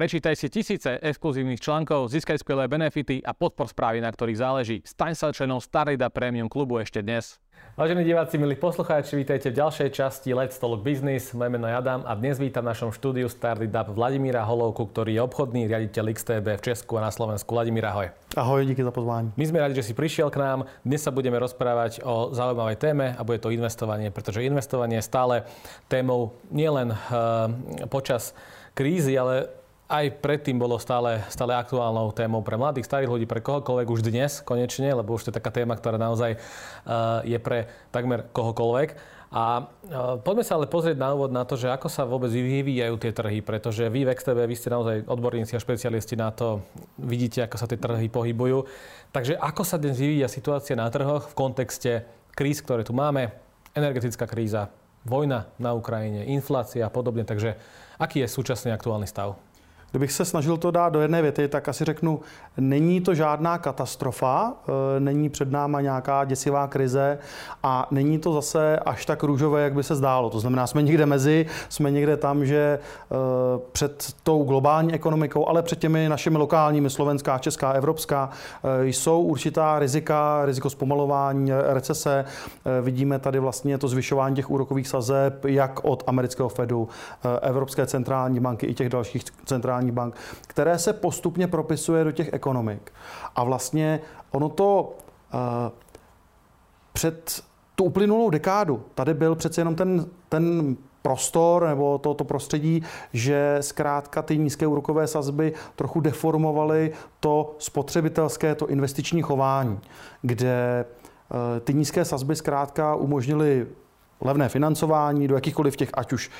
Prečítaj si tisíce exkluzívnych článkov, získaj skvelé benefity a podpor správy, na ktorých záleží. Staň sa členom Starida Premium klubu ešte dnes. Vážení diváci, milí poslucháči, vítajte v ďalšej časti Let's Talk Business. Moje meno je Adam a dnes vítam v našom štúdiu Startup Vladimíra Holovku, ktorý je obchodný riaditeľ XTB v Česku a na Slovensku. Vladimír, ahoj. Ahoj, díky za pozvání. My sme radi, že si prišiel k nám. Dnes sa budeme rozprávať o zaujímavej téme a bude to investovanie, pretože investovanie je stále témou nielen uh, počas krízy, ale aj predtým bolo stále, stále aktuálnou témou pre mladých, starých ľudí, pre kohokoľvek už dnes konečne, lebo už to je taká téma, ktorá naozaj uh, je pre takmer kohokoľvek. A uh, poďme sa ale pozrieť na úvod na to, že ako sa vôbec vyvíjajú tie trhy, pretože vy v XTB, vy ste naozaj odborníci a špecialisti na to, vidíte, ako sa tie trhy pohybujú. Takže ako sa dnes vyvíja situácia na trhoch v kontexte kríz, ktoré tu máme, energetická kríza, vojna na Ukrajine, inflácia a podobne. Takže aký je súčasný aktuálny stav? Kdybych se snažil to dát do jedné věty, tak asi řeknu, není to žádná katastrofa, e, není před náma nějaká děsivá krize a není to zase až tak růžové, jak by se zdálo. To znamená, jsme někde mezi, jsme někde tam, že e, před tou globální ekonomikou, ale před těmi našimi lokálními, slovenská, česká, evropská, e, jsou určitá rizika, riziko zpomalování, recese. Vidíme tady vlastně to zvyšování těch úrokových sazeb, jak od amerického Fedu, Evropské centrální banky i těch dalších centrálních centrálních bank, které se postupně propisuje do těch ekonomik. A vlastně ono to uh, před tu uplynulou dekádu, tady byl přece jenom ten, ten prostor nebo to, to prostředí, že zkrátka ty nízké úrokové sazby trochu deformovaly to spotřebitelské, to investiční chování, kde uh, ty nízké sazby zkrátka umožnily levné financování do jakýchkoliv těch, ať už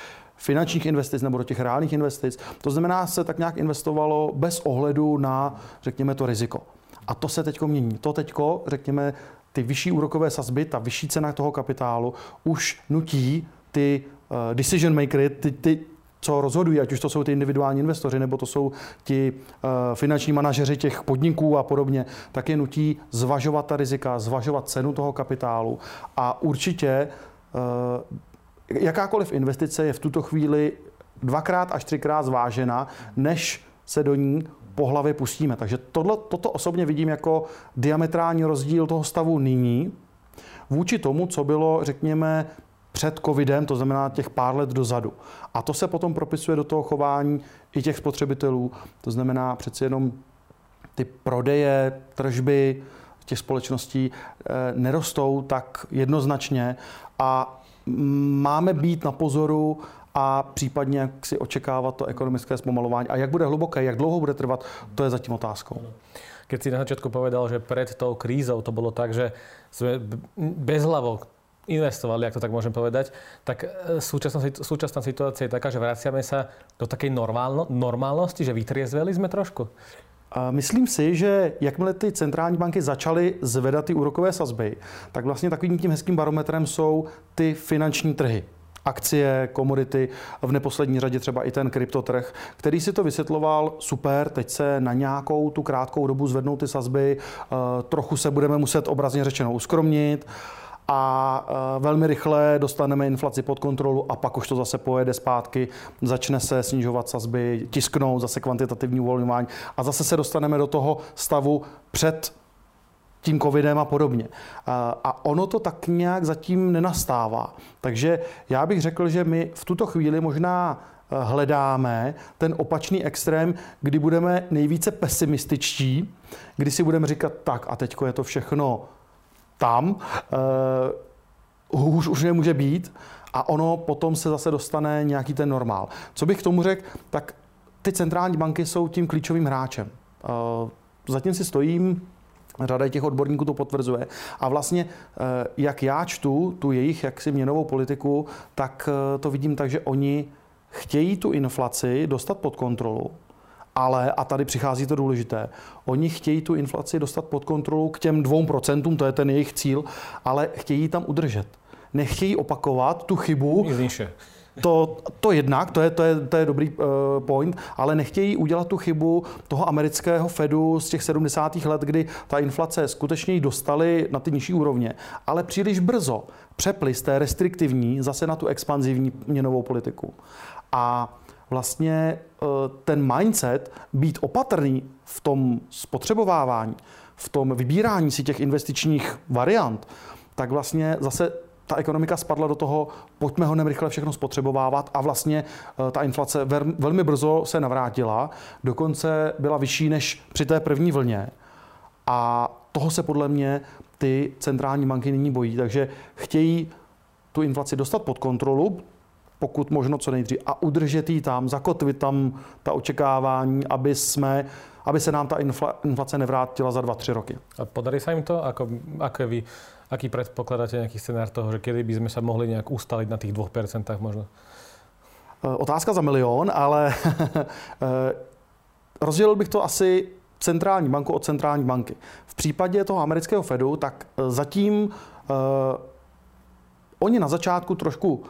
finančních investic nebo do těch reálných investic. To znamená, se tak nějak investovalo bez ohledu na, řekněme, to riziko. A to se teď mění. To teď, řekněme, ty vyšší úrokové sazby, ta vyšší cena toho kapitálu už nutí ty uh, decision makery, ty, ty, co rozhodují, ať už to jsou ty individuální investoři, nebo to jsou ti uh, finanční manažeři těch podniků a podobně, tak je nutí zvažovat ta rizika, zvažovat cenu toho kapitálu a určitě uh, jakákoliv investice je v tuto chvíli dvakrát až třikrát zvážena, než se do ní po hlavě pustíme. Takže tohle, toto osobně vidím jako diametrální rozdíl toho stavu nyní vůči tomu, co bylo, řekněme, před covidem, to znamená těch pár let dozadu. A to se potom propisuje do toho chování i těch spotřebitelů. To znamená přeci jenom ty prodeje, tržby těch společností eh, nerostou tak jednoznačně a máme být na pozoru a případně jak si očekávat to ekonomické zpomalování. A jak bude hluboké, jak dlouho bude trvat, to je zatím otázkou. Keď si na začiatku povedal, že pred tou krízou to bolo tak, že sme bezhlavo investovali, ak to tak môžem povedať, tak e, súčasná, súčasná situácia je taká, že vraciame sa do takej normálno, normálnosti, že vytriezveli sme trošku? Myslím si, že jakmile ty centrální banky začaly zvedat ty úrokové sazby, tak vlastně takovým tím hezkým barometrem jsou ty finanční trhy. Akcie, komodity, v neposlední řadě třeba i ten kryptotrh, který si to vysvětloval super, teď se na nějakou tu krátkou dobu zvednou ty sazby, eh, trochu se budeme muset obrazně řečeno uskromnit, a e, velmi rychle dostaneme inflaci pod kontrolu a pak už to zase pojede zpátky, začne se snižovat sazby, tisknou zase kvantitativní uvolňování a zase se dostaneme do toho stavu před tím covidem a podobně. A ono to tak nějak zatím nenastává. Takže já bych řekl, že my v tuto chvíli možná e, hledáme ten opačný extrém, kdy budeme nejvíce pesimističtí, kdy si budeme říkat, tak a teďko je to všechno tam, uh, hůř už nemůže být a ono potom se zase dostane nějaký ten normál. Co bych k tomu řekl, tak ty centrální banky jsou tím klíčovým hráčem. Uh, zatím si stojím, řada těch odborníků to potvrzuje. A vlastně, uh, jak já čtu tu jejich jaksi měnovou politiku, tak to vidím tak, že oni chtějí tu inflaci dostat pod kontrolu ale, a tady přichází to důležité, oni chtějí tu inflaci dostat pod kontrolu k těm dvou procentům, to je ten jejich cíl, ale chtějí tam udržet. Nechtějí opakovat tu chybu. To, to jednak, to je, to je, to je dobrý uh, point, ale nechtějí udělat tu chybu toho amerického Fedu z těch 70. let, kdy ta inflace skutečně ji dostali na ty nižší úrovně, ale příliš brzo přepli z té restriktivní zase na tu expanzivní měnovou politiku. A vlastně ten mindset být opatrný v tom spotřebovávání, v tom vybírání si těch investičních variant, tak vlastně zase ta ekonomika spadla do toho, pojďme ho rychle všechno spotřebovávat a vlastně eh, ta inflace velmi brzo se navrátila, dokonce byla vyšší než při té první vlně. A toho se podle mě ty centrální banky nyní bojí, takže chtějí tu inflaci dostat pod kontrolu, pokud možno co nejdřív, a udržet ji tam, zakotvit tam ta očekávání, aby, jsme, aby se nám ta inflace nevrátila za dva, tři roky. A podarí se jim to? Ako, aké vy Aký predpokladáte nejaký scenár toho, že kedy by sme sa mohli nejak ustaliť na tých 2% možno? E, otázka za milion, ale e, rozdělil bych to asi centrální banku od centrální banky. V případě toho amerického Fedu, tak e, zatím uh, oni na začátku trošku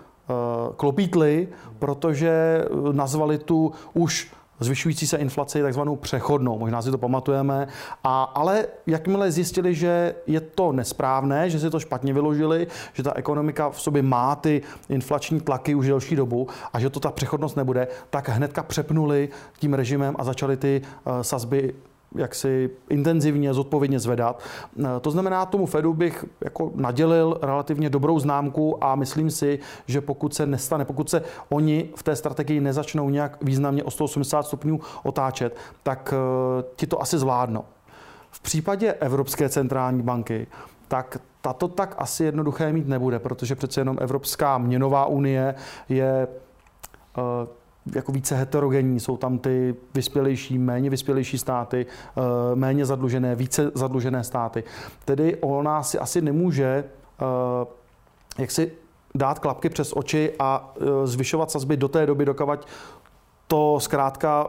klopítli, protože nazvali tu už zvyšující se inflaci takzvanou přechodnou. Možná si to pamatujeme. A, ale jakmile zjistili, že je to nesprávné, že si to špatně vyložili, že ta ekonomika v sobě má ty inflační tlaky už delší dobu a že to ta přechodnost nebude, tak hnedka přepnuli tím režimem a začali ty uh, sazby jak si intenzivně, zodpovědně zvedat. Eh, to znamená, tomu Fedu bych jako nadělil relativně dobrou známku a myslím si, že pokud se nestane, pokud se oni v té strategii nezačnou nějak významně o 180 stupňů otáčet, tak eh, ti to asi zvládnou. V případě Evropské centrální banky, tak tato tak asi jednoduché mít nebude, protože přece jenom Evropská měnová unie je eh, jako více heterogenní. Jsou tam ty vyspělejší, méně vyspělejší státy, eh, méně zadlužené, více zadlužené státy. Tedy ona si asi nemůže eh, jak si dát klapky přes oči a eh, zvyšovat sazby do té doby, dokavať to zkrátka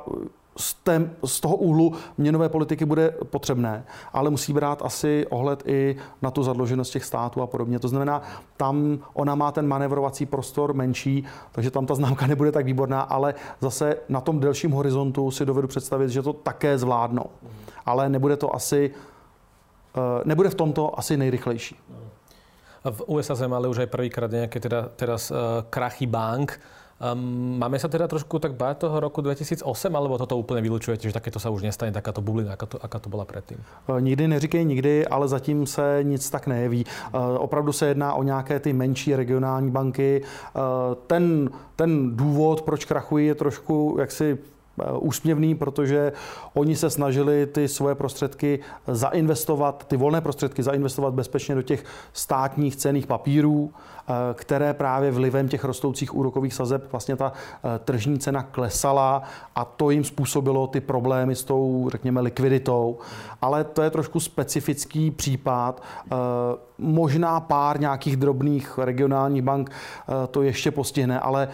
z, té, z toho úhlu měnové politiky bude potřebné, ale musí brát asi ohled i na tu zadluženost těch států a podobně. To znamená, tam ona má ten manevrovací prostor menší, takže tam ta známka nebude tak výborná, ale zase na tom delším horizontu si dovedu představit, že to také zvládnou. Ale nebude to asi, eh, nebude v tomto asi nejrychlejší. V USA mali už aj prvýkrát nějaké teda, teraz uh, krachy bank. Um, máme sa teda trošku tak báť toho roku 2008, alebo toto úplne vylučujete, že takéto sa už nestane, takáto bublina, aká to, aká to byla předtím? E, nikdy neříkej nikdy, ale zatím se nic tak nejeví. E, opravdu se jedná o nějaké ty menší regionální banky. E, ten, ten důvod, proč krachují, je trošku jaksi úsměvný, protože oni se snažili ty svoje prostředky zainvestovat, ty volné prostředky zainvestovat bezpečně do těch státních cených papírů, které právě vlivem těch rostoucích úrokových sazeb vlastně ta eh, tržní cena klesala a to jim způsobilo ty problémy s tou, řekněme, likviditou. Ale to je trošku specifický případ. Eh, možná pár nějakých drobných regionálních bank to ještě postihne, ale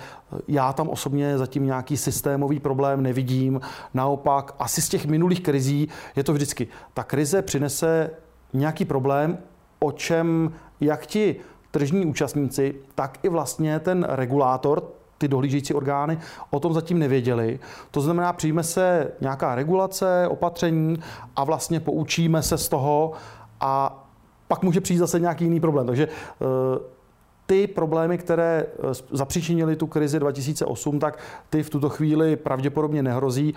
já tam osobně zatím nějaký systémový problém nevidím. Naopak, asi z těch minulých krizí je to vždycky. Ta krize přinese nějaký problém, o čem jak ti tržní účastníci, tak i vlastně ten regulátor, ty dohlížející orgány o tom zatím nevěděli. To znamená, přijme se nějaká regulace, opatření a vlastně poučíme se z toho a pak může přijít zase nějaký jiný problém. Takže eh, ty problémy, které eh, zapříčinily tu krizi 2008, tak ty v tuto chvíli pravděpodobně nehrozí,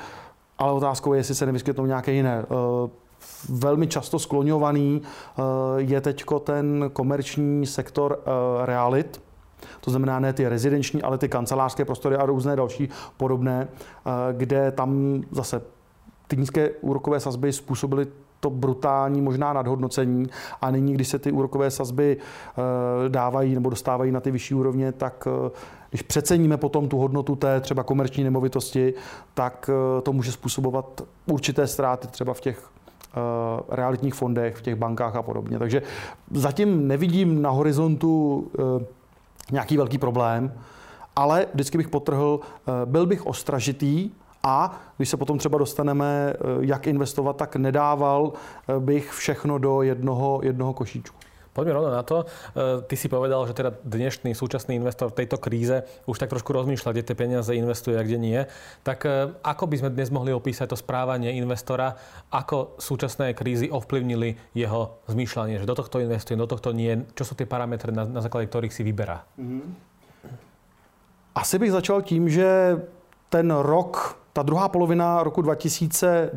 ale otázkou je, jestli se nevyskytnou nějaké jiné. Eh, velmi často skloňovaný eh, je teď ten komerční sektor realit, to znamená ne ty rezidenční, ale ty kancelářské prostory a různé další podobné, kde tam zase ty nízké úrokové sazby způsobily to brutální možná nadhodnocení. A nyní, když se ty úrokové sazby eh, dávají nebo dostávají na ty vyšší úrovně, tak eh, když přeceníme potom tu hodnotu té třeba komerční nemovitosti, tak eh, to může způsobovat určité ztráty třeba v těch realitních fondech, v těch bankách a podobně. Takže zatím nevidím na horizontu nějaký velký problém, ale vždycky bych potrhl, byl bych ostražitý, a když se potom třeba dostaneme, eh, jak investovat, tak nedával eh, bych všechno do jednoho, jednoho košíčku. Poďme rovno na to. Eh, ty si povedal, že teda dnešný súčasný investor v tejto kríze už tak trošku rozmýšľa, kde tie peniaze investuje a kde nie. Tak ako by sme dnes mohli opísať to správanie investora, ako súčasné krízy ovplyvnili jeho zmýšľanie, že do tohto investuje, do tohto nie, čo sú tie parametre, na, na základe ktorých si vyberá? Mm-hmm. Asi bych začal tím, že ten rok ta druhá polovina roku 2022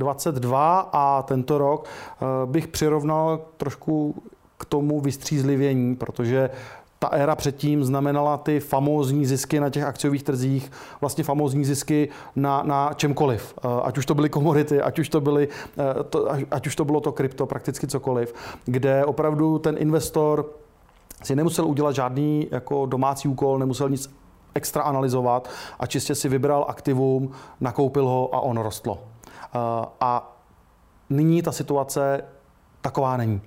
a tento rok eh, bych přirovnal trošku k tomu vystřízlivění, protože ta éra předtím znamenala ty famózní zisky na těch akciových trzích, vlastně famózní zisky na, na čemkoliv. Eh, ať už to byly komodity, ať už to, byly, eh, to, ať už to bylo to krypto, prakticky cokoliv, kde opravdu ten investor si nemusel udělat žádný jako domácí úkol, nemusel nic extra analyzovat a čistě si vybral aktivum, nakoupil ho a on rostlo. Eh, a nyní ta situace taková není.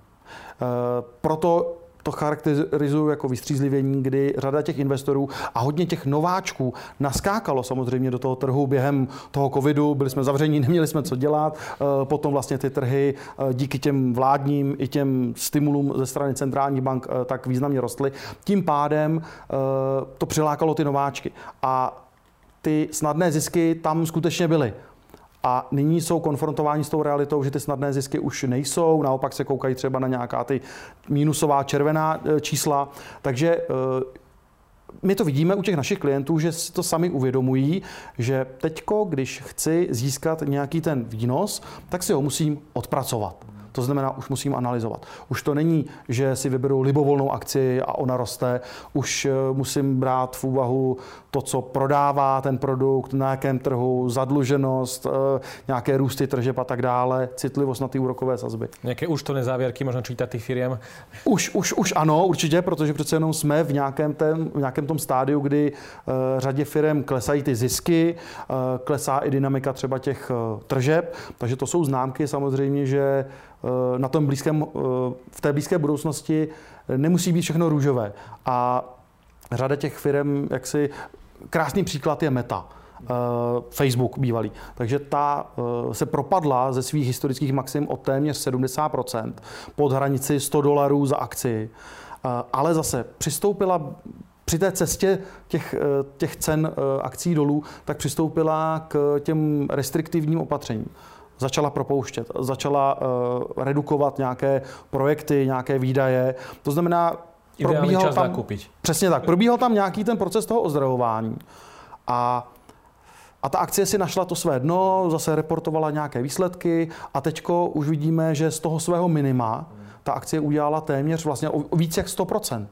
Proto to charakterizuju jako vystřízlivění, kdy řada těch investorů a hodně těch nováčků naskákalo samozřejmě do toho trhu během toho covidu. Byli jsme zavření, neměli jsme co dělat. Eh, potom vlastně ty trhy eh, díky těm vládním i těm stimulům ze strany centrální bank eh, tak významně rostly. Tím pádem to přilákalo ty nováčky. A ty snadné zisky tam skutečně byly a nyní jsou konfrontováni s tou realitou, že ty snadné zisky už nejsou, naopak se koukají třeba na nějaká ty mínusová červená e, čísla, takže e, my to vidíme u těch našich klientů, že si to sami uvědomují, že teďko, když chci získat nějaký ten výnos, tak si ho musím odpracovat. To znamená, už musím analyzovat. Už to není, že si vyberu libovolnou akci a ona roste. Už eh, musím brát v úvahu to, co prodává ten produkt, na jakém trhu, zadluženost, eh, nějaké růsty tržeb a tak dále, citlivost na ty úrokové sazby. Nějaké už to nezávěrky možná čítat těch firm? Už, už, už ano, určitě, protože přece jenom jsme v nějakém, tém, v nějakém tom stádiu, kdy uh, řadě firm klesají ty zisky, klesá i dynamika třeba těch tržeb, takže to jsou známky samozřejmě, že Eh, na tom blízkém, eh, v té blízké budoucnosti nemusí být všechno růžové. A řada těch firm, jak si, krásný příklad je Meta. Eh, Facebook bývalý. Takže ta se propadla ze svých historických maxim o téměř 70% pod hranici 100 dolarů za akci. Ale zase přistoupila při té cestě těch, těch cen akcí dolů, tak přistoupila k těm restriktivním opatřením začala propouštět, začala uh, redukovat nějaké projekty, nějaké výdaje. To znamená, probíhal čas tam, nakupit. Přesně tak. Probíhal tam nějaký ten proces toho ozdravování. A a ta akcie si našla to své dno, zase reportovala nějaké výsledky a teďko už vidíme, že z toho svého minima ta akcie udělala téměř vlastně o víc jak 100%.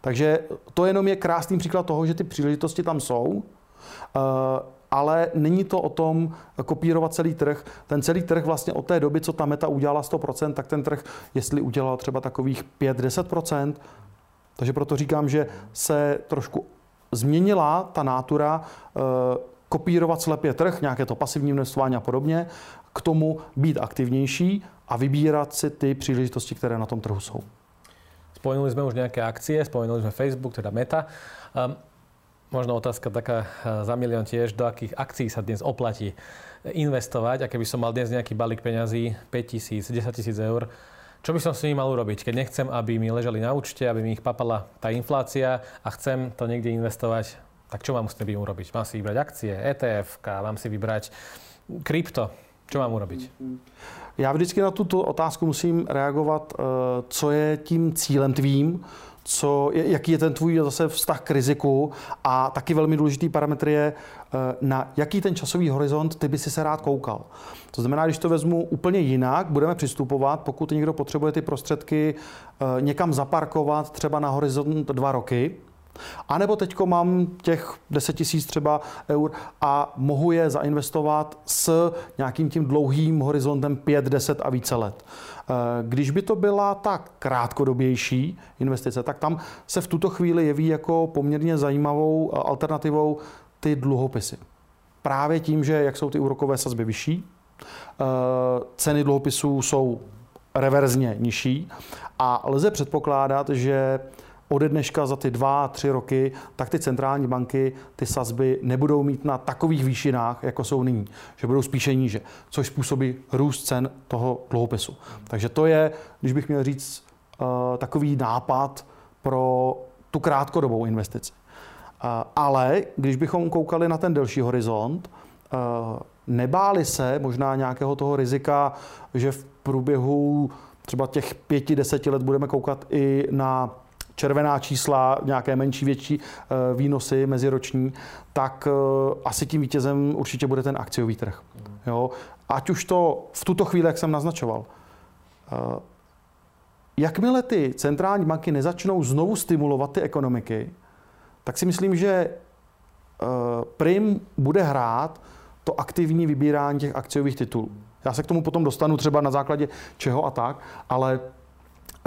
Takže to jenom je krásný příklad toho, že ty příležitosti tam jsou. Ale není to o tom kopírovat celý trh. Ten celý trh vlastně od té doby, co ta meta udělala 100%, tak ten trh, jestli udělal třeba takových 5-10%, takže proto říkám, že se trošku změnila ta nátura eh, kopírovat slepě trh, nějaké to pasivní investování a podobně, k tomu být aktivnější a vybírat si ty příležitosti, které na tom trhu jsou. Spomenuli jsme už nějaké akcie, spomenuli jsme Facebook, teda Meta. Um, Možno otázka taká eh, za milión tiež, do akých akcií sa dnes oplatí investovať a keby som mal dnes nejaký balík peňazí, 5 tisíc, 10 tisíc eur, čo by som s nimi mal urobiť, keď nechcem, aby mi ležali na účte, aby mi ich papala tá inflácia a chcem to niekde investovať, tak čo mám s tým urobiť? Mám si vybrať akcie, ETF, mám si vybrať krypto. Co mám urobiť? Já vždycky na tuto otázku musím reagovat, eh, co je tím cílem tvým, co, jaký je ten tvůj zase vztah k riziku a taky velmi důležitý parametr je, eh, na jaký ten časový horizont ty by si se rád koukal. To znamená, když to vezmu úplně jinak, budeme přistupovat, pokud někdo potřebuje ty prostředky eh, někam zaparkovat třeba na horizont dva roky, a nebo teďko mám těch 10 tisíc třeba eur a mohu je zainvestovat s nějakým tím dlouhým horizontem 5, 10 a více let. Eh, když by to byla ta krátkodobější investice, tak tam se v tuto chvíli jeví jako poměrně zajímavou eh, alternativou ty dluhopisy. Právě tím, že jak jsou ty úrokové sazby vyšší, eh, ceny dluhopisů jsou reverzně nižší a lze předpokládat, že ode dneška za ty dva, tři roky, tak ty centrální banky ty sazby nebudou mít na takových výšinách, jako jsou nyní. Že budou spíše níže, což způsobí růst cen toho dluhopisu. Takže to je, když bych měl říct, uh, takový nápad pro tu krátkodobou investici. Uh, ale když bychom koukali na ten delší horizont, uh, nebáli se možná nějakého toho rizika, že v průběhu třeba těch pěti, deseti let budeme koukat i na červená čísla, nějaké menší, větší výnosy meziroční, tak asi tím vítězem určitě bude ten akciový trh. Jo? Ať už to v tuto chvíli, jak jsem naznačoval, jakmile ty centrální banky nezačnou znovu stimulovat ty ekonomiky, tak si myslím, že prim bude hrát to aktivní vybírání těch akciových titulů. Já se k tomu potom dostanu třeba na základě čeho a tak, ale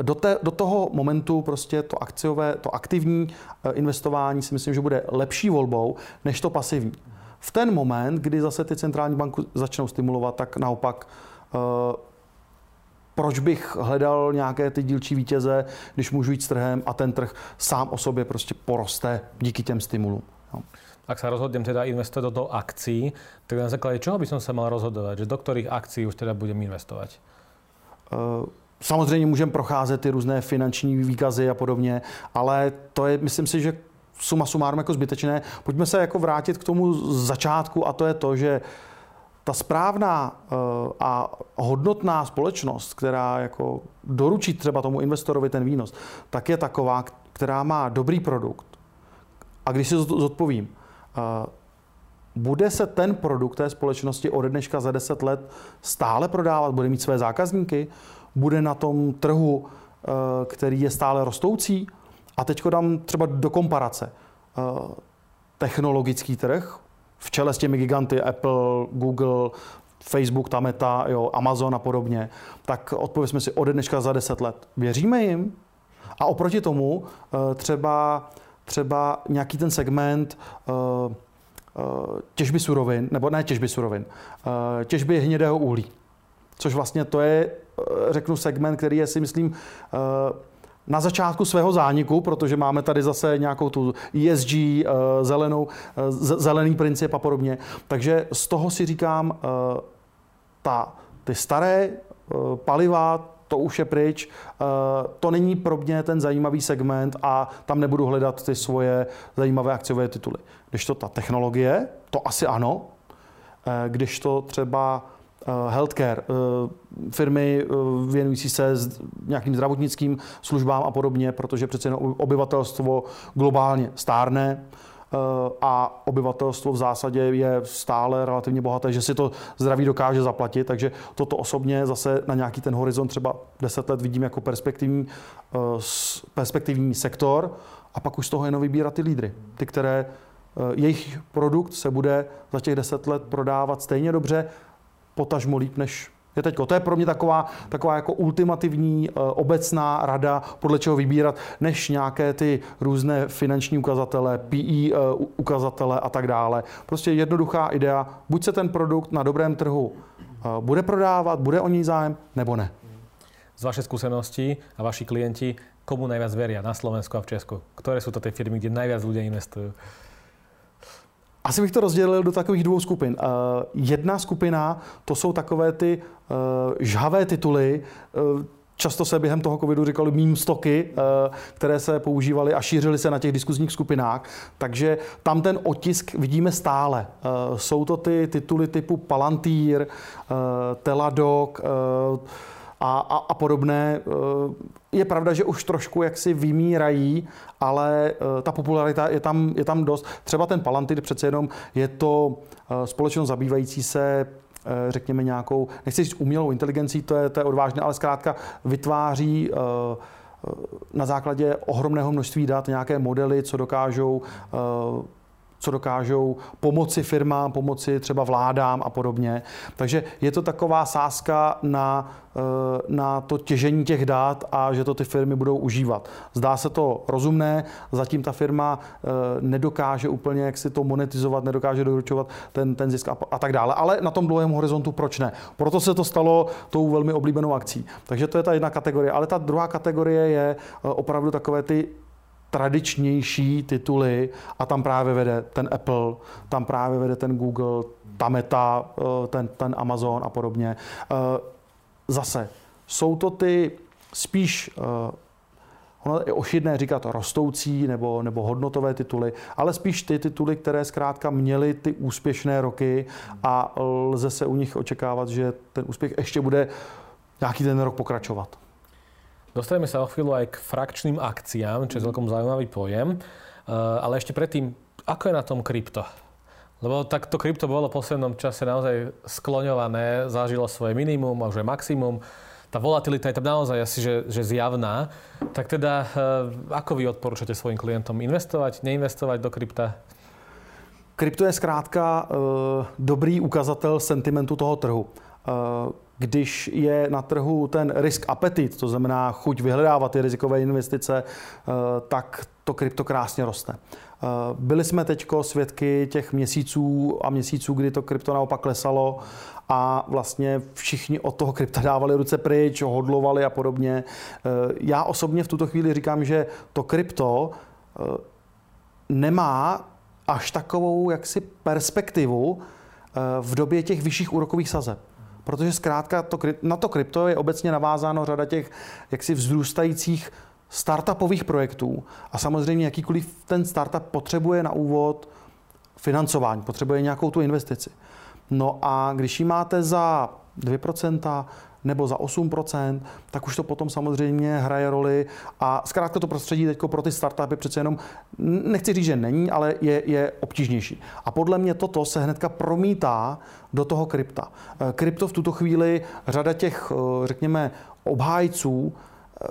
do, te, do toho momentu prostě to akciové, to aktivní eh, investování si myslím, že bude lepší volbou než to pasivní. V ten moment, kdy zase ty centrální banky začnou stimulovat, tak naopak uh, proč bych hledal nějaké ty dílčí vítěze, když můžu jít s trhem a ten trh sám o sobě prostě poroste díky těm stimulům. No ak sa rozhodnem teda investovať do toho akcií, tak na základe čoho by som sa mal rozhodovať? Že do ktorých akcií už teda budem investovať? Uh... Samozřejmě můžeme procházet ty různé finanční výkazy a podobně, ale to je, myslím si, že suma sumárum jako zbytečné. Pojďme se jako vrátit k tomu začátku a to je to, že ta správná uh, a hodnotná společnost, která jako doručí třeba tomu investorovi ten výnos, tak je taková, která má dobrý produkt. A když si zodpovím, bude se ten produkt té společnosti od dneška za 10 let stále prodávat? Bude mít své zákazníky? Bude na tom trhu, eh, který je stále rostoucí? A teď dám třeba do komparace. Eh, technologický trh v čele s těmi giganty Apple, Google, Facebook, ta meta, jo, Amazon a podobně, tak odpověsme si ode dneška za 10 let. Věříme jim? A oproti tomu eh, třeba třeba nějaký ten segment těžby surovin, nebo ne těžby surovin, těžby hnědého uhlí. Což vlastně to je, řeknu, segment, který je si myslím na začátku svého zániku, protože máme tady zase nějakou tu ESG, zelenou, zelený princip a podobně. Takže z toho si říkám, ta, ty staré paliva, to už je pryč, eh, to není pro mě ten zajímavý segment a tam nebudu hledat ty svoje zajímavé akciové tituly. Když to ta technologie, to asi ano, eh, když to třeba eh, healthcare, firmy věnující se nějakým zdravotnickým službám a podobně, protože přece obyvatelstvo globálně stárne, Eh, a obyvatelstvo v zásadě je stále relativně bohaté, že si to zdraví dokáže zaplatit, takže toto osobně zase na nějaký ten horizont třeba 10 let vidím jako perspektivní, eh, perspektivní sektor a pak už z toho jenom vybírat ty lídry, ty, které eh, jejich produkt se bude za těch 10 let prodávat stejně dobře, potažmo líp než je teďko. To je pro mě taková, taková jako ultimativní uh, obecná rada, podle čeho vybírat, než nějaké ty různé finanční ukazatele, PE uh, ukazatele a tak dále. Prostě jednoduchá idea, buď se ten produkt na dobrém trhu uh, bude prodávat, bude o něj zájem, nebo ne. Z vašej skúsenosti a vaši klienti, komu najviac veria na Slovensku a v Česku? Ktoré sú to tie firmy, kde najviac ľudia investujú? Asi bych to rozdělil do takových dvou skupin. Uh, jedna skupina, to jsou takové ty uh, žhavé tituly, uh, Často se během toho covidu říkali meme stoky, které se používaly a šířily se na těch diskuzních skupinách. Takže tam ten otisk vidíme stále. Jsou to ty tituly typu Palantír, Teladoc, a, a, a podobné. Eh, je pravda, že už trošku jaksi vymírají, ale eh, ta popularita je tam, je tam dost. Třeba ten Palantir přece jenom je to eh, společnost zabývající se řekněme nějakou, nechci říct umělou inteligencí, to je, to je odvážné, ale zkrátka vytváří na základě ohromného množství dat nějaké modely, co dokážou co dokážou pomoci firmám, pomoci třeba vládám a podobně. Takže je to taková sázka na, eh, na to těžení těch dat a že to ty firmy budou užívat. Zdá se to rozumné, zatím ta firma eh, nedokáže úplně jak si to monetizovat, nedokáže doručovat ten, ten zisk a, a tak dále. Ale na tom dlouhém horizontu proč ne? Proto se to stalo tou velmi oblíbenou akcí. Takže to je ta jedna kategorie. Ale ta druhá kategorie je eh, opravdu takové ty tradičnější tituly a tam právě vede ten Apple, tam právě vede ten Google, ta Meta, eh, ten, ten Amazon a podobně. Eh, zase, jsou to ty spíš eh, Ono je ošidné říkat rostoucí nebo, nebo hodnotové tituly, ale spíš ty tituly, které zkrátka měly ty úspěšné roky a lze se u nich očekávat, že ten úspěch ještě bude nějaký ten rok pokračovat. Dostaneme sa o chvíľu aj k frakčným akciám, čo je celkom zaujímavý pojem. Ale ešte predtým, ako je na tom krypto? Lebo takto krypto bolo v poslednom čase naozaj skloňované, zažilo svoje minimum a už je maximum. Tá volatilita je tam naozaj asi že, že zjavná. Tak teda, ako vy odporúčate svojim klientom investovať, neinvestovať do krypta? Krypto je zkrátka uh, dobrý ukazatel sentimentu toho trhu. Když je na trhu ten risk appetit, to znamená chuť vyhledávat ty rizikové investice, uh, tak to krypto krásně roste. Byli jsme teď svědky těch měsíců a měsíců, kdy to krypto naopak klesalo a vlastně všichni od toho krypta dávali ruce pryč, hodlovali a podobně. Já osobně v tuto chvíli říkám, že to krypto nemá až takovou jaksi perspektivu eh, v době těch vyšších úrokových sazeb. Protože zkrátka to, na to krypto je obecně navázáno řada těch jaksi vzrůstajících startupových projektů. A samozřejmě jakýkoliv ten startup potřebuje na úvod financování, potřebuje nějakou tu investici. No a když ji máte za 2%, nebo za 8%, tak už to potom samozřejmě hraje roli. A zkrátka to prostředí teď pro ty startupy přece jenom, nechci říct, že není, ale je, je obtížnější. A podle mě toto se hnedka promítá do toho krypta. Eh, krypto v tuto chvíli, řada těch, eh, řekněme, obhájců eh,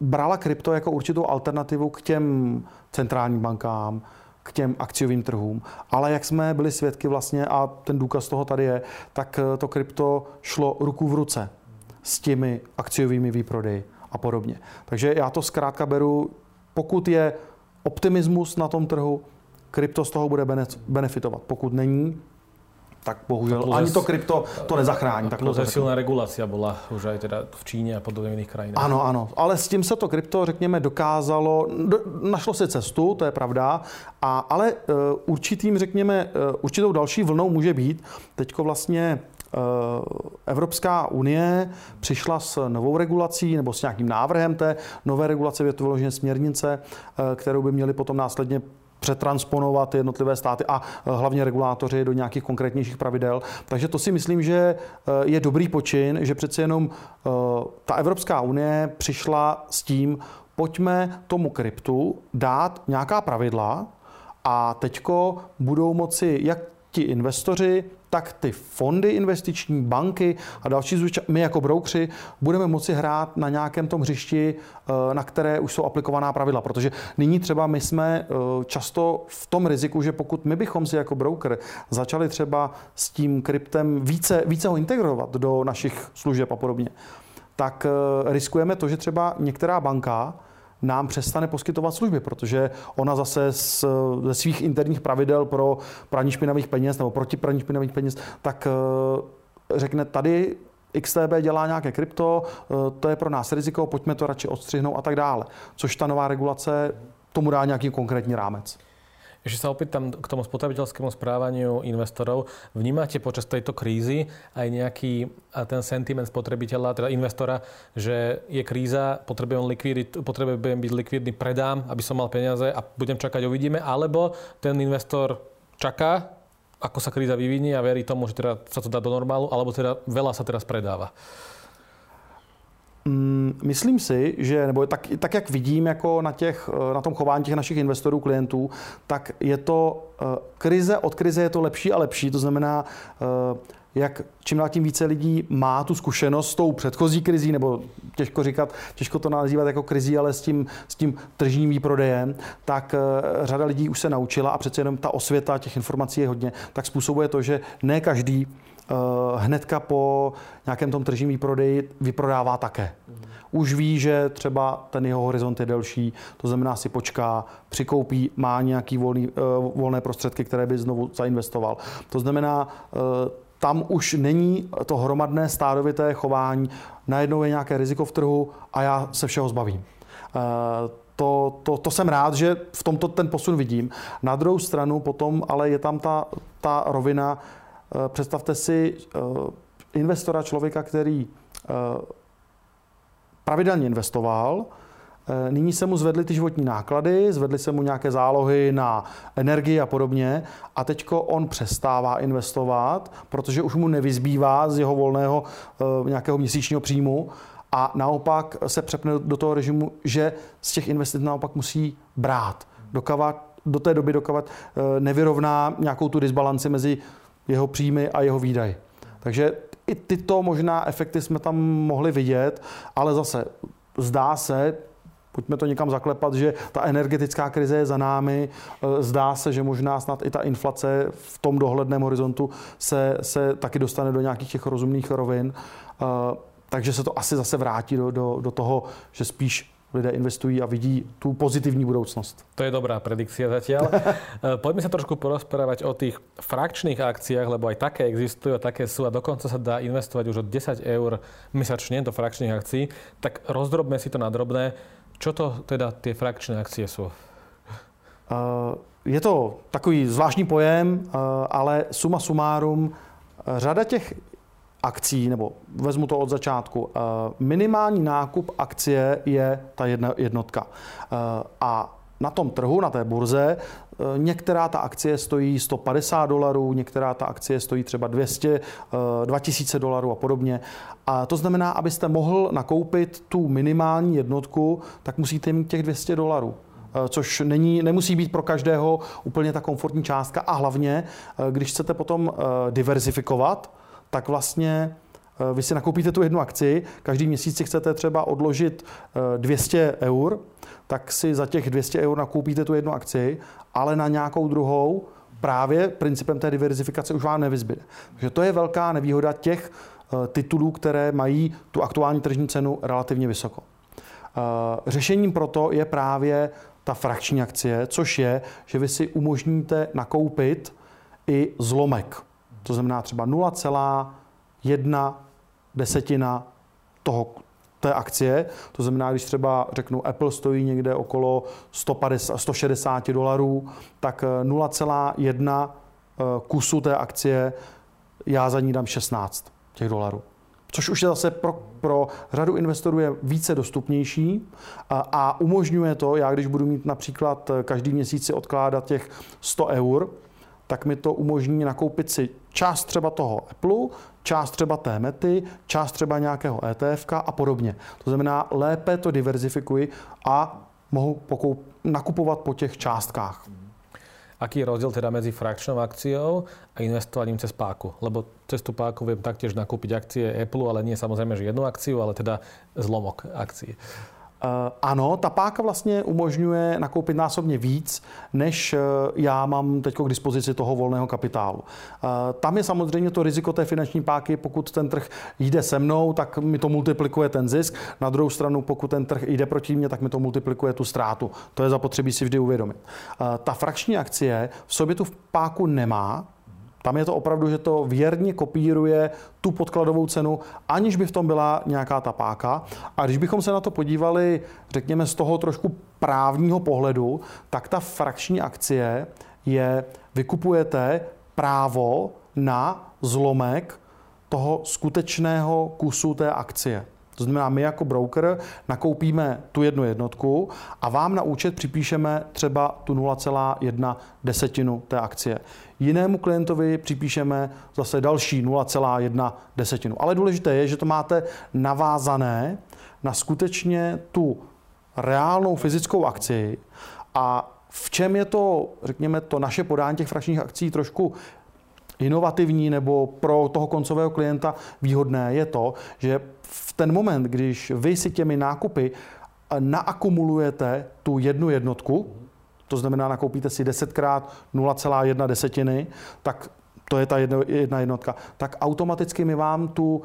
brala krypto jako určitou alternativu k těm centrálním bankám, k těm akciovým trhům. Ale jak jsme byli svědky vlastně, a ten důkaz toho tady je, tak eh, to krypto šlo ruku v ruce s těmi akciovými výprodeji a podobně. Takže já to zkrátka beru, pokud je optimismus na tom trhu, krypto z toho bude benefitovat. Pokud není, tak bohužel plus ani to krypto to nezachrání. Tak plus silná regulace byla už aj teda v Číně a podobně jiných krajinách. Ano, ano, ale s tím se to krypto, řekněme, dokázalo, do, našlo si cestu, to je pravda, a, ale uh, určitým, řekněme, uh, určitou další vlnou může být, teďko vlastně e, Evropská unie přišla s novou regulací nebo s nějakým návrhem té nové regulace, je to vyloženě směrnice, kterou by měli potom následně přetransponovat jednotlivé státy a eh, hlavně regulátoři do nějakých konkrétnějších pravidel. Takže to si myslím, že eh, je dobrý počin, že přece jenom eh, ta Evropská unie přišla s tím, pojďme tomu kryptu dát nějaká pravidla a teďko budou moci jak ti investoři, tak ty fondy investiční, banky a další zúča- my jako broukři budeme moci hrát na nějakém tom hřišti, eh, na které už jsou aplikovaná pravidla. Protože nyní třeba my jsme eh, často v tom riziku, že pokud my bychom si jako broker začali třeba s tím kryptem více, více ho integrovat do našich služeb a podobně, tak eh, riskujeme to, že třeba některá banka nám přestane poskytovat služby, protože ona zase z, ze svých interních pravidel pro praní špinavých peněz nebo proti praní špinavých peněz, tak eh, řekne tady XTB dělá nějaké krypto, eh, to je pro nás riziko, pojďme to radši odstřihnout a tak dále. Což ta nová regulace tomu dá nějaký konkrétní rámec. Ešte sa opýtam k tomu spotrebiteľskému správaniu investorov. Vnímate počas tejto krízy aj nejaký ten sentiment spotrebiteľa, teda investora, že je kríza, potrebujem, likvidit, potrebujem byť likvidný, predám, aby som mal peniaze a budem čakať, uvidíme, alebo ten investor čaká, ako sa kríza vyvinie a verí tomu, že teda sa to dá do normálu, alebo teda veľa sa teraz predáva. Mm, myslím si, že, nebo tak, tak jak vidím jako na, těch, na tom chování těch našich investorů, klientů, tak je to uh, krize od krize je to lepší a lepší. To znamená, uh, jak čím dál tím více lidí má tu zkušenost s tou předchozí krizí, nebo těžko říkat, těžko to nazývat jako krizí, ale s tím, s tím tržním výprodejem, tak řada lidí už se naučila a přece jenom ta osvěta těch informací je hodně, tak způsobuje to, že ne každý Eh, hnedka po nějakém tom tržním výprodeji vyprodává také. Už ví, že třeba ten jeho horizont je delší, to znamená si počká, přikoupí, má nějaký volný, eh, volné prostředky, které by znovu zainvestoval. To znamená, eh, tam už není to hromadné stádovité chování, najednou je nějaké riziko v trhu a já se všeho zbavím. To, to, to jsem rád, že v tomto ten posun vidím. Na druhou stranu potom ale je tam ta, ta rovina, Eh, představte si eh, investora, člověka, který eh, pravidelně investoval, Nyní se mu zvedly ty životní náklady, zvedly se mu nějaké zálohy na energii a podobně a teďko on přestává investovat, protože už mu nevyzbývá z jeho volného nějakého měsíčního příjmu a naopak se přepne do toho režimu, že z těch investic naopak musí brát. Dokavat, do té doby dokavat eh, nevyrovná nějakou tu disbalanci mezi jeho příjmy a jeho výdaj. Takže i tyto možná efekty jsme tam mohli vidět, ale zase zdá se, pojďme to někam zaklepat, že ta energetická krize je za námi. Eh, zdá se, že možná snad i ta inflace v tom dohledném horizontu se, se taky dostane do nějakých těch rozumných rovin. Eh, takže se to asi zase vrátí do, do, do toho, že spíš lidé investují a vidí tu pozitivní budoucnost. To je dobrá predikcia zatiaľ. Eh, poďme sa trošku porozprávať o tých frakčných akciách, lebo aj také existujú a také sú a dokonca sa dá investovať už od 10 eur mesačne do frakčných akcií. Tak rozdrobme si to na drobné. Čo to teda tie frakčné akcie sú? Uh, je to takový zvláštní pojem, uh, ale suma sumárum, řada těch akcí, nebo vezmu to od začátku, minimální nákup akcie je ta jedna jednotka. A na tom trhu, na té burze, některá ta akcie stojí 150 dolarů, některá ta akcie stojí třeba 200, 2000 dolarů a podobně. A to znamená, abyste mohl nakoupit tu minimální jednotku, tak musíte mít těch 200 dolarů což není, nemusí být pro každého úplně ta komfortní částka a hlavně, když chcete potom diverzifikovat, tak vlastně eh, vy si nakoupíte tu jednu akci, každý měsíc si chcete třeba odložit 200 eh, eur, tak si za těch 200 eur nakoupíte tu jednu akci, ale na nějakou druhou právě principem té diverzifikace už vám nevyzbyde. Takže to je velká nevýhoda těch eh, titulů, které mají tu aktuální tržní cenu relativně vysoko. Řešením proto je právě ta frakční akcie, což je, že vy si umožníte nakoupit i zlomek to znamená třeba 0,1 desetina toho, té akcie. To znamená, když třeba řeknu, Apple stojí někde okolo 150, 160 dolarů, tak 0,1 eh, eh, kusu té akcie já za ní dám 16 těch dolarů. Což už je zase pro, pro řadu investorů je více dostupnější a, a umožňuje to, já když budu mít například eh, každý měsíc si odkládat těch 100 eur, tak mi to umožní nakoupit si část třeba toho Apple, část třeba té mety, část třeba nějakého ETF a podobně. To znamená, lépe to diverzifikuji a mohu pokoup, nakupovat po těch částkách. Aký je rozdiel teda medzi frakčnou akciou a investovaním cez páku? Lebo cez tú páku viem taktiež nakúpiť akcie Apple, ale nie samozrejme, že jednu akciu, ale teda zlomok akcií. Eh, ano, ta páka vlastně umožňuje nakoupit násobně víc, než eh, já mám teď k dispozici toho volného kapitálu. Eh, tam je samozřejmě to riziko té finanční páky, pokud ten trh jde se mnou, tak mi to multiplikuje ten zisk. Na druhou stranu, pokud ten trh jde proti mně, tak mi to multiplikuje tu ztrátu. To je zapotřebí si vždy uvědomit. Ta frakční akcie v sobě tu páku nemá, tam je to opravdu, že to věrně kopíruje tu podkladovou cenu, aniž by v tom byla nějaká ta páka. A když bychom se na to podívali, řekněme, z toho trošku právního pohledu, tak ta frakční akcie je, vykupujete právo na zlomek toho skutečného kusu té akcie. To znamená, my jako broker nakoupíme tu jednu jednotku a vám na účet připíšeme třeba tu 0,1 desetinu té akcie. Jinému klientovi připíšeme zase další 0,1 desetinu. Ale důležité je, že to máte navázané na skutečně tu reálnou fyzickou akci a v čem je to, řekněme, to naše podání těch frakčních akcí trošku inovativní nebo pro toho koncového klienta výhodné, je to, že v ten moment, když vy si těmi nákupy naakumulujete tu jednu jednotku, to znamená, nakoupíte si 10 krát 0,1 desetiny, tak to je ta jedna jednotka, tak automaticky my vám tu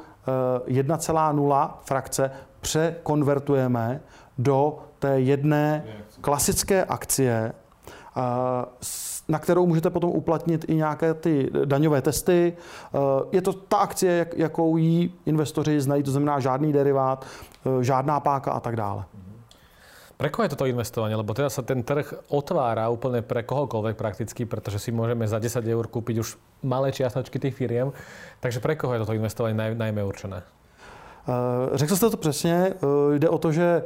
1,0 eh, frakce překonvertujeme do té jedné klasické akcie, eh, na kterou můžete potom uplatnit i nějaké ty daňové testy. Eh, je to ta akcie, jakou jí investoři znají, to znamená žádný derivát, žádná páka a tak dále. Pre koho je toto investovanie? Lebo teda sa ten trh otvára úplne pre kohokoľvek prakticky, pretože si môžeme za 10 eur kúpiť už malé čiastočky tých firiem. Takže pre koho je toto investovanie naj, najmä určené? Uh, řekl jste to přesně. Uh, jde o to, že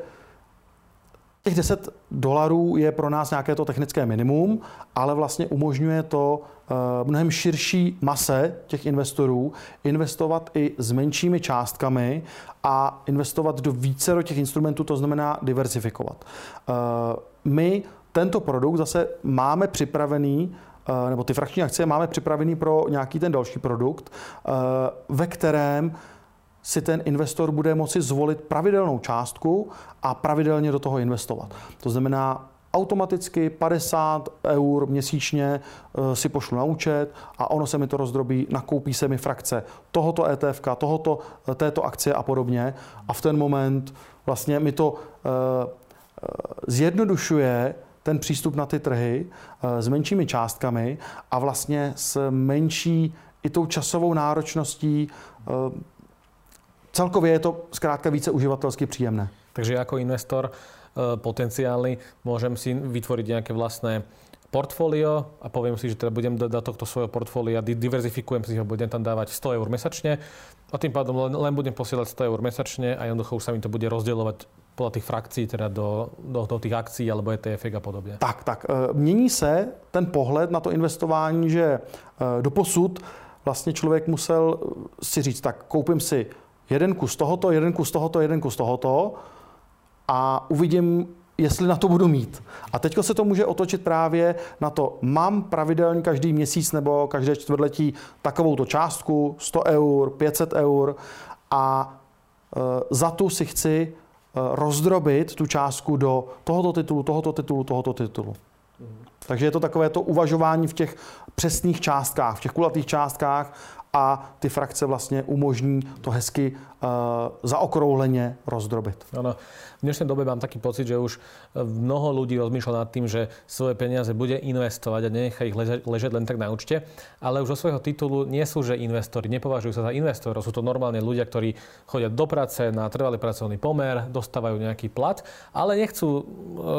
Těch 10 dolarů je pro nás nějaké to technické minimum, ale vlastně umožňuje to eh, mnohem širší mase těch investorů investovat i s menšími částkami a investovat do více do těch instrumentů, to znamená diversifikovat. Eh, my tento produkt zase máme připravený eh, nebo ty frakční akcie máme připravený pro nějaký ten další produkt, ve kterém si ten investor bude moci zvolit pravidelnou částku a pravidelně do toho investovat. To znamená, automaticky 50 eur měsíčně eh, si pošlu na účet a ono se mi to rozdrobí, nakoupí se mi frakce tohoto ETF, tohoto, eh, této akcie a podobně. A v ten moment vlastně mi to eh, zjednodušuje ten přístup na ty trhy s menšími částkami a vlastně s menší i tou časovou náročností celkově je to zkrátka více uživatelsky příjemné. Takže jako investor eh, potenciálny môžem si vytvoriť nejaké vlastné portfólio a poviem si, že teda budem do, tohto svojho portfólia, diverzifikujem si ho, budem tam dávať 100 eur mesačne a tým pádom len, len budem posielať 100 eur mesačne a jednoducho už sa mi to bude rozdielovať podľa tých frakcí, teda do, do, do tých akcií alebo ETF a podobně. Tak, tak. Eh, mění se ten pohled na to investování, že eh, do posud vlastně člověk musel si říct, tak koupím si jeden kus tohoto, jeden kus tohoto, jeden kus tohoto a uvidím, jestli na to budu mít. A teď se to může otočit právě na to, mám pravidelně každý měsíc nebo každé čtvrtletí takovouto částku, 100 eur, 500 eur a e, za tu si chci e, rozdrobit tu částku do tohoto titulu, tohoto titulu, tohoto titulu. Takže je to takové to uvažování v těch přesných částkách, v těch kulatých částkách a ty frakce vlastně umožní to hezky uh, zaokrouhleně rozdrobit. Ano. V dnešnej dobe mám taký pocit, že už mnoho ľudí rozmýšľa nad tým, že svoje peniaze bude investovať a nenechá ich ležať, ležať len tak na účte, ale už zo svojho titulu nie sú, že investori, nepovažujú sa za investorov, sú to normálne ľudia, ktorí chodia do práce na trvalý pracovný pomer, dostávajú nejaký plat, ale nechcú e,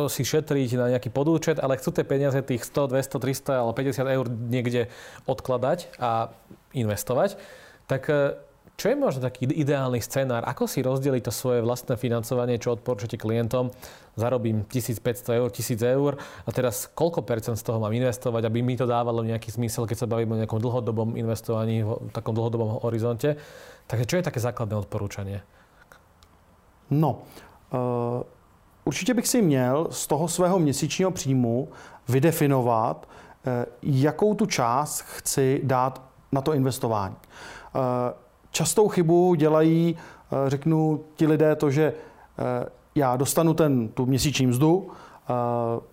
si šetriť na nejaký podúčet, ale chcú tie peniaze tých 100, 200, 300 alebo 50 eur niekde odkladať a investovať. Tak e, čo je možno taký ideálny scenár? Ako si rozdeliť to svoje vlastné financovanie, čo odporúčate klientom? Zarobím 1500 eur, 1000 eur a teraz koľko percent z toho mám investovať, aby mi to dávalo nejaký zmysel, keď sa bavíme o nejakom dlhodobom investovaní, v takom dlhodobom horizonte. Takže čo je také základné odporúčanie? No, uh, určitě bych si měl z toho svého měsíčního příjmu vydefinovat, uh, jakou tu část chci dát na to investování. Uh, častou chybu dělají, eh, řeknu, ti lidé to, že eh, já dostanu ten, tu měsíční mzdu, eh,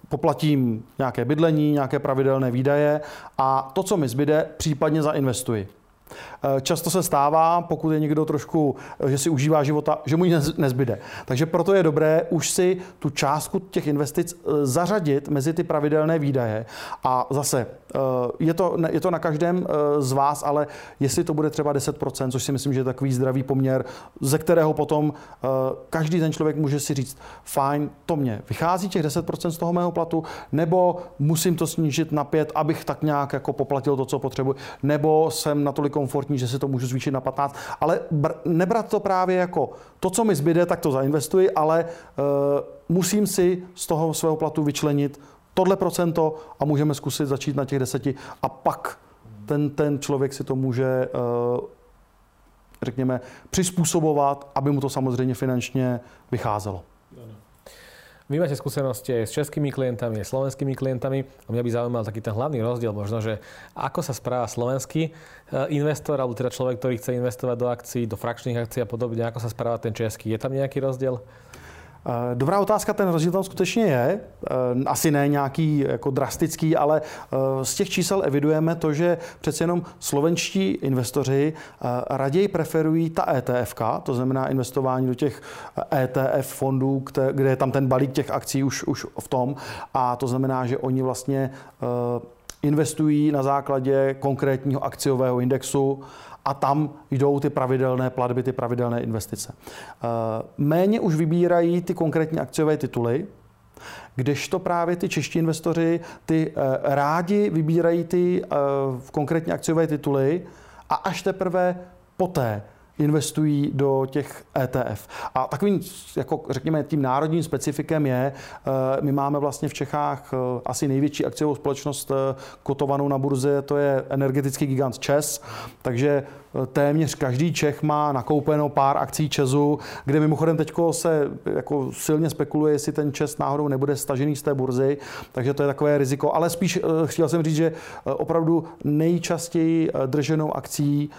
poplatím nějaké bydlení, nějaké pravidelné výdaje a to, co mi zbyde, případně zainvestuji. Eh, často se stává, pokud je někdo trošku, eh, že si užívá života, že mu nic nezbyde. Takže proto je dobré už si tu částku těch investic eh, zařadit mezi ty pravidelné výdaje. A zase, je to, je to na každém z vás, ale jestli to bude třeba 10%, což si myslím, že je takový zdravý poměr, ze kterého potom každý ten člověk může si říct, fajn, to mě vychází těch 10% z toho mého platu, nebo musím to snížit na 5, abych tak nějak jako poplatil to, co potřebuji, nebo jsem natolik komfortní, že si to můžu zvýšit na 15, ale br- nebrat to právě jako to, co mi zbyde, tak to zainvestuji, ale uh, musím si z toho svého platu vyčlenit tohle procento a můžeme zkusit začít na těch deseti a pak ten, ten člověk si to může, uh, řekněme, přizpůsobovat, aby mu to samozřejmě finančně vycházelo. Vy máte skúsenosti s českými klientami, aj slovenskými klientami a mňa by zaujímal taký ten hlavný rozdiel možno, že ako sa správa slovenský eh, investor, alebo teda človek, ktorý chce investovať do akcií, do frakčných akcií a podobne, ako sa správa ten český. Je tam nejaký rozdiel? Eh, dobrá otázka, ten rozdíl tam skutečně je. Eh, asi ne nějaký jako drastický, ale eh, z těch čísel evidujeme to, že přece jenom slovenští investoři raději preferují ta ETF, to znamená investování do těch ETF fondů, kde je tam ten balík těch akcí už, už v tom. A to znamená, že oni vlastně investují na základě konkrétního akciového indexu a tam jdou ty pravidelné platby, ty pravidelné investice. Eh, méně už vybírají ty konkrétní akciové tituly, kdežto právě ty čeští investoři ty eh, rádi vybírají ty eh, konkrétní akciové tituly a až teprve poté investují do těch ETF. A takovým, jako řekněme, tím národním specifikem je, my máme vlastně v Čechách asi největší akciovou společnost kotovanou na burze, to je energetický gigant ČES, takže téměř každý Čech má nakoupeno pár akcí Česu, kde mimochodem teď se jako silně spekuluje, jestli ten Čes náhodou nebude stažený z té burzy, takže to je takové riziko. Ale spíš eh, chtěl jsem říct, že eh, opravdu nejčastěji eh, drženou akcí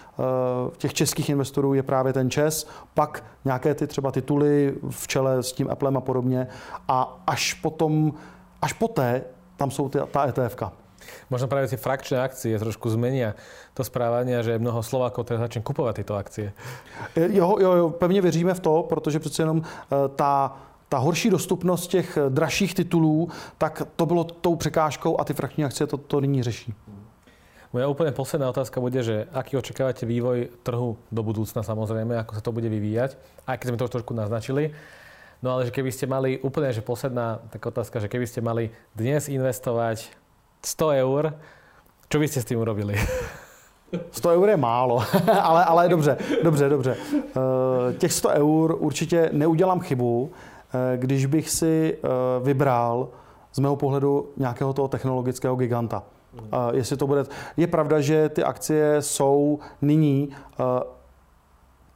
těch českých investorů je právě ten Čes, pak nějaké ty třeba tituly v čele s tím Applem a podobně a až potom, až poté tam jsou ty, ta ETFka. Možno práve tie frakčné akcie trošku zmenia to správanie, že mnoho Slovákov teda začne kupovat tyto akcie. Jo, jo, jo, pevně věříme v to, protože přece jenom eh, ta ta horší dostupnost těch eh, dražších titulů, tak to bylo tou překážkou a ty frakční akcie to, to nyní řeší. Moja úplne posledná otázka bude, že aký očakávate vývoj trhu do budúcna samozrejme, ako sa to bude vyvíjať, aj keď sme to už trošku naznačili. No ale že keby ste mali úplne, že posledná taká otázka, že keby ste mali dnes investovať 100 eur, čo by ste s tím urobili? 100 eur je málo, ale, ale dobře, dobře, dobře. Eh, těch 100 eur určitě neudělám chybu, eh, když bych si eh, vybral z mého pohledu nějakého toho technologického giganta. Jestli to bude... Je pravda, že ty akcie jsou nyní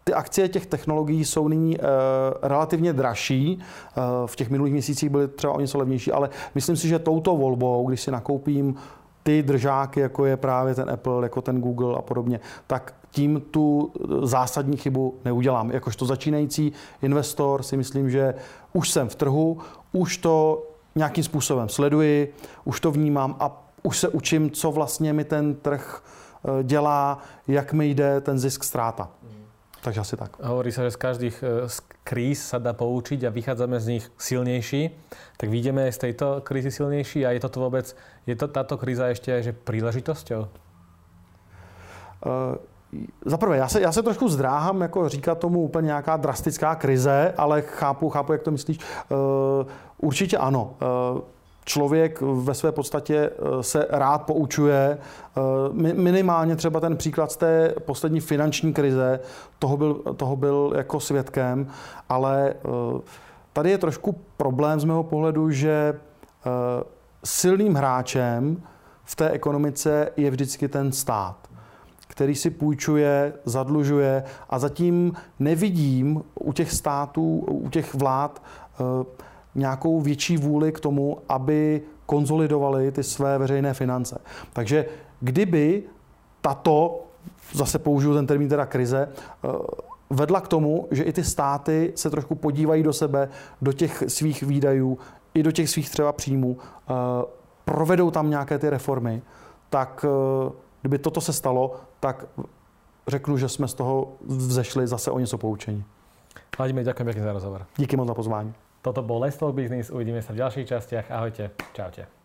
ty akcie těch technologií jsou nyní uh, relativně dražší. Uh, v těch minulých měsících byly třeba o něco levnější, ale myslím si, že touto volbou, když si nakoupím ty držáky, jako je právě ten Apple, jako ten Google a podobně, tak tím tu zásadní chybu neudělám. Jakožto začínající investor si myslím, že už jsem v trhu, už to nějakým způsobem sleduji, už to vnímám a už se učím, co vlastně mi ten trh eh, dělá, jak mi jde ten zisk ztráta. Takže asi tak. Hovorí sa, že z každých e, z kríz sa dá poučiť a vychádzame z nich silnejší. Tak vidíme z tejto krízy silnejší a je to vôbec, je to táto kríza ešte aj že príležitosťou? Uh, za prvé, já se, já se trošku zdráhám jako říkat tomu úplně nějaká drastická krize, ale chápu, chápu, jak to myslíš. Uh, určitě ano. Uh, člověk ve své podstatě eh, se rád poučuje. Eh, minimálně třeba ten příklad z té poslední finanční krize, toho byl, toho byl jako svědkem, ale eh, tady je trošku problém z mého pohledu, že silným hráčem v té ekonomice je vždycky ten stát který si půjčuje, zadlužuje a zatím nevidím u těch států, u těch vlád nějakou větší vůli k tomu, aby konzolidovali ty své veřejné finance. Takže kdyby tato, zase použiju ten termín teda krize, eh, vedla k tomu, že i ty státy se trošku podívají do sebe, do těch svých výdajů, i do těch svých třeba příjmů, eh, provedou tam nějaké ty reformy, tak eh, kdyby toto se stalo, tak řeknu, že jsme z toho vzešli zase o něco poučení. Vladimír, ďakujem pekne za rozhovor. Díky moc za pozvání. Toto bol Let's Talk Business, uvidíme sa v ďalších častiach. Ahojte, čaute.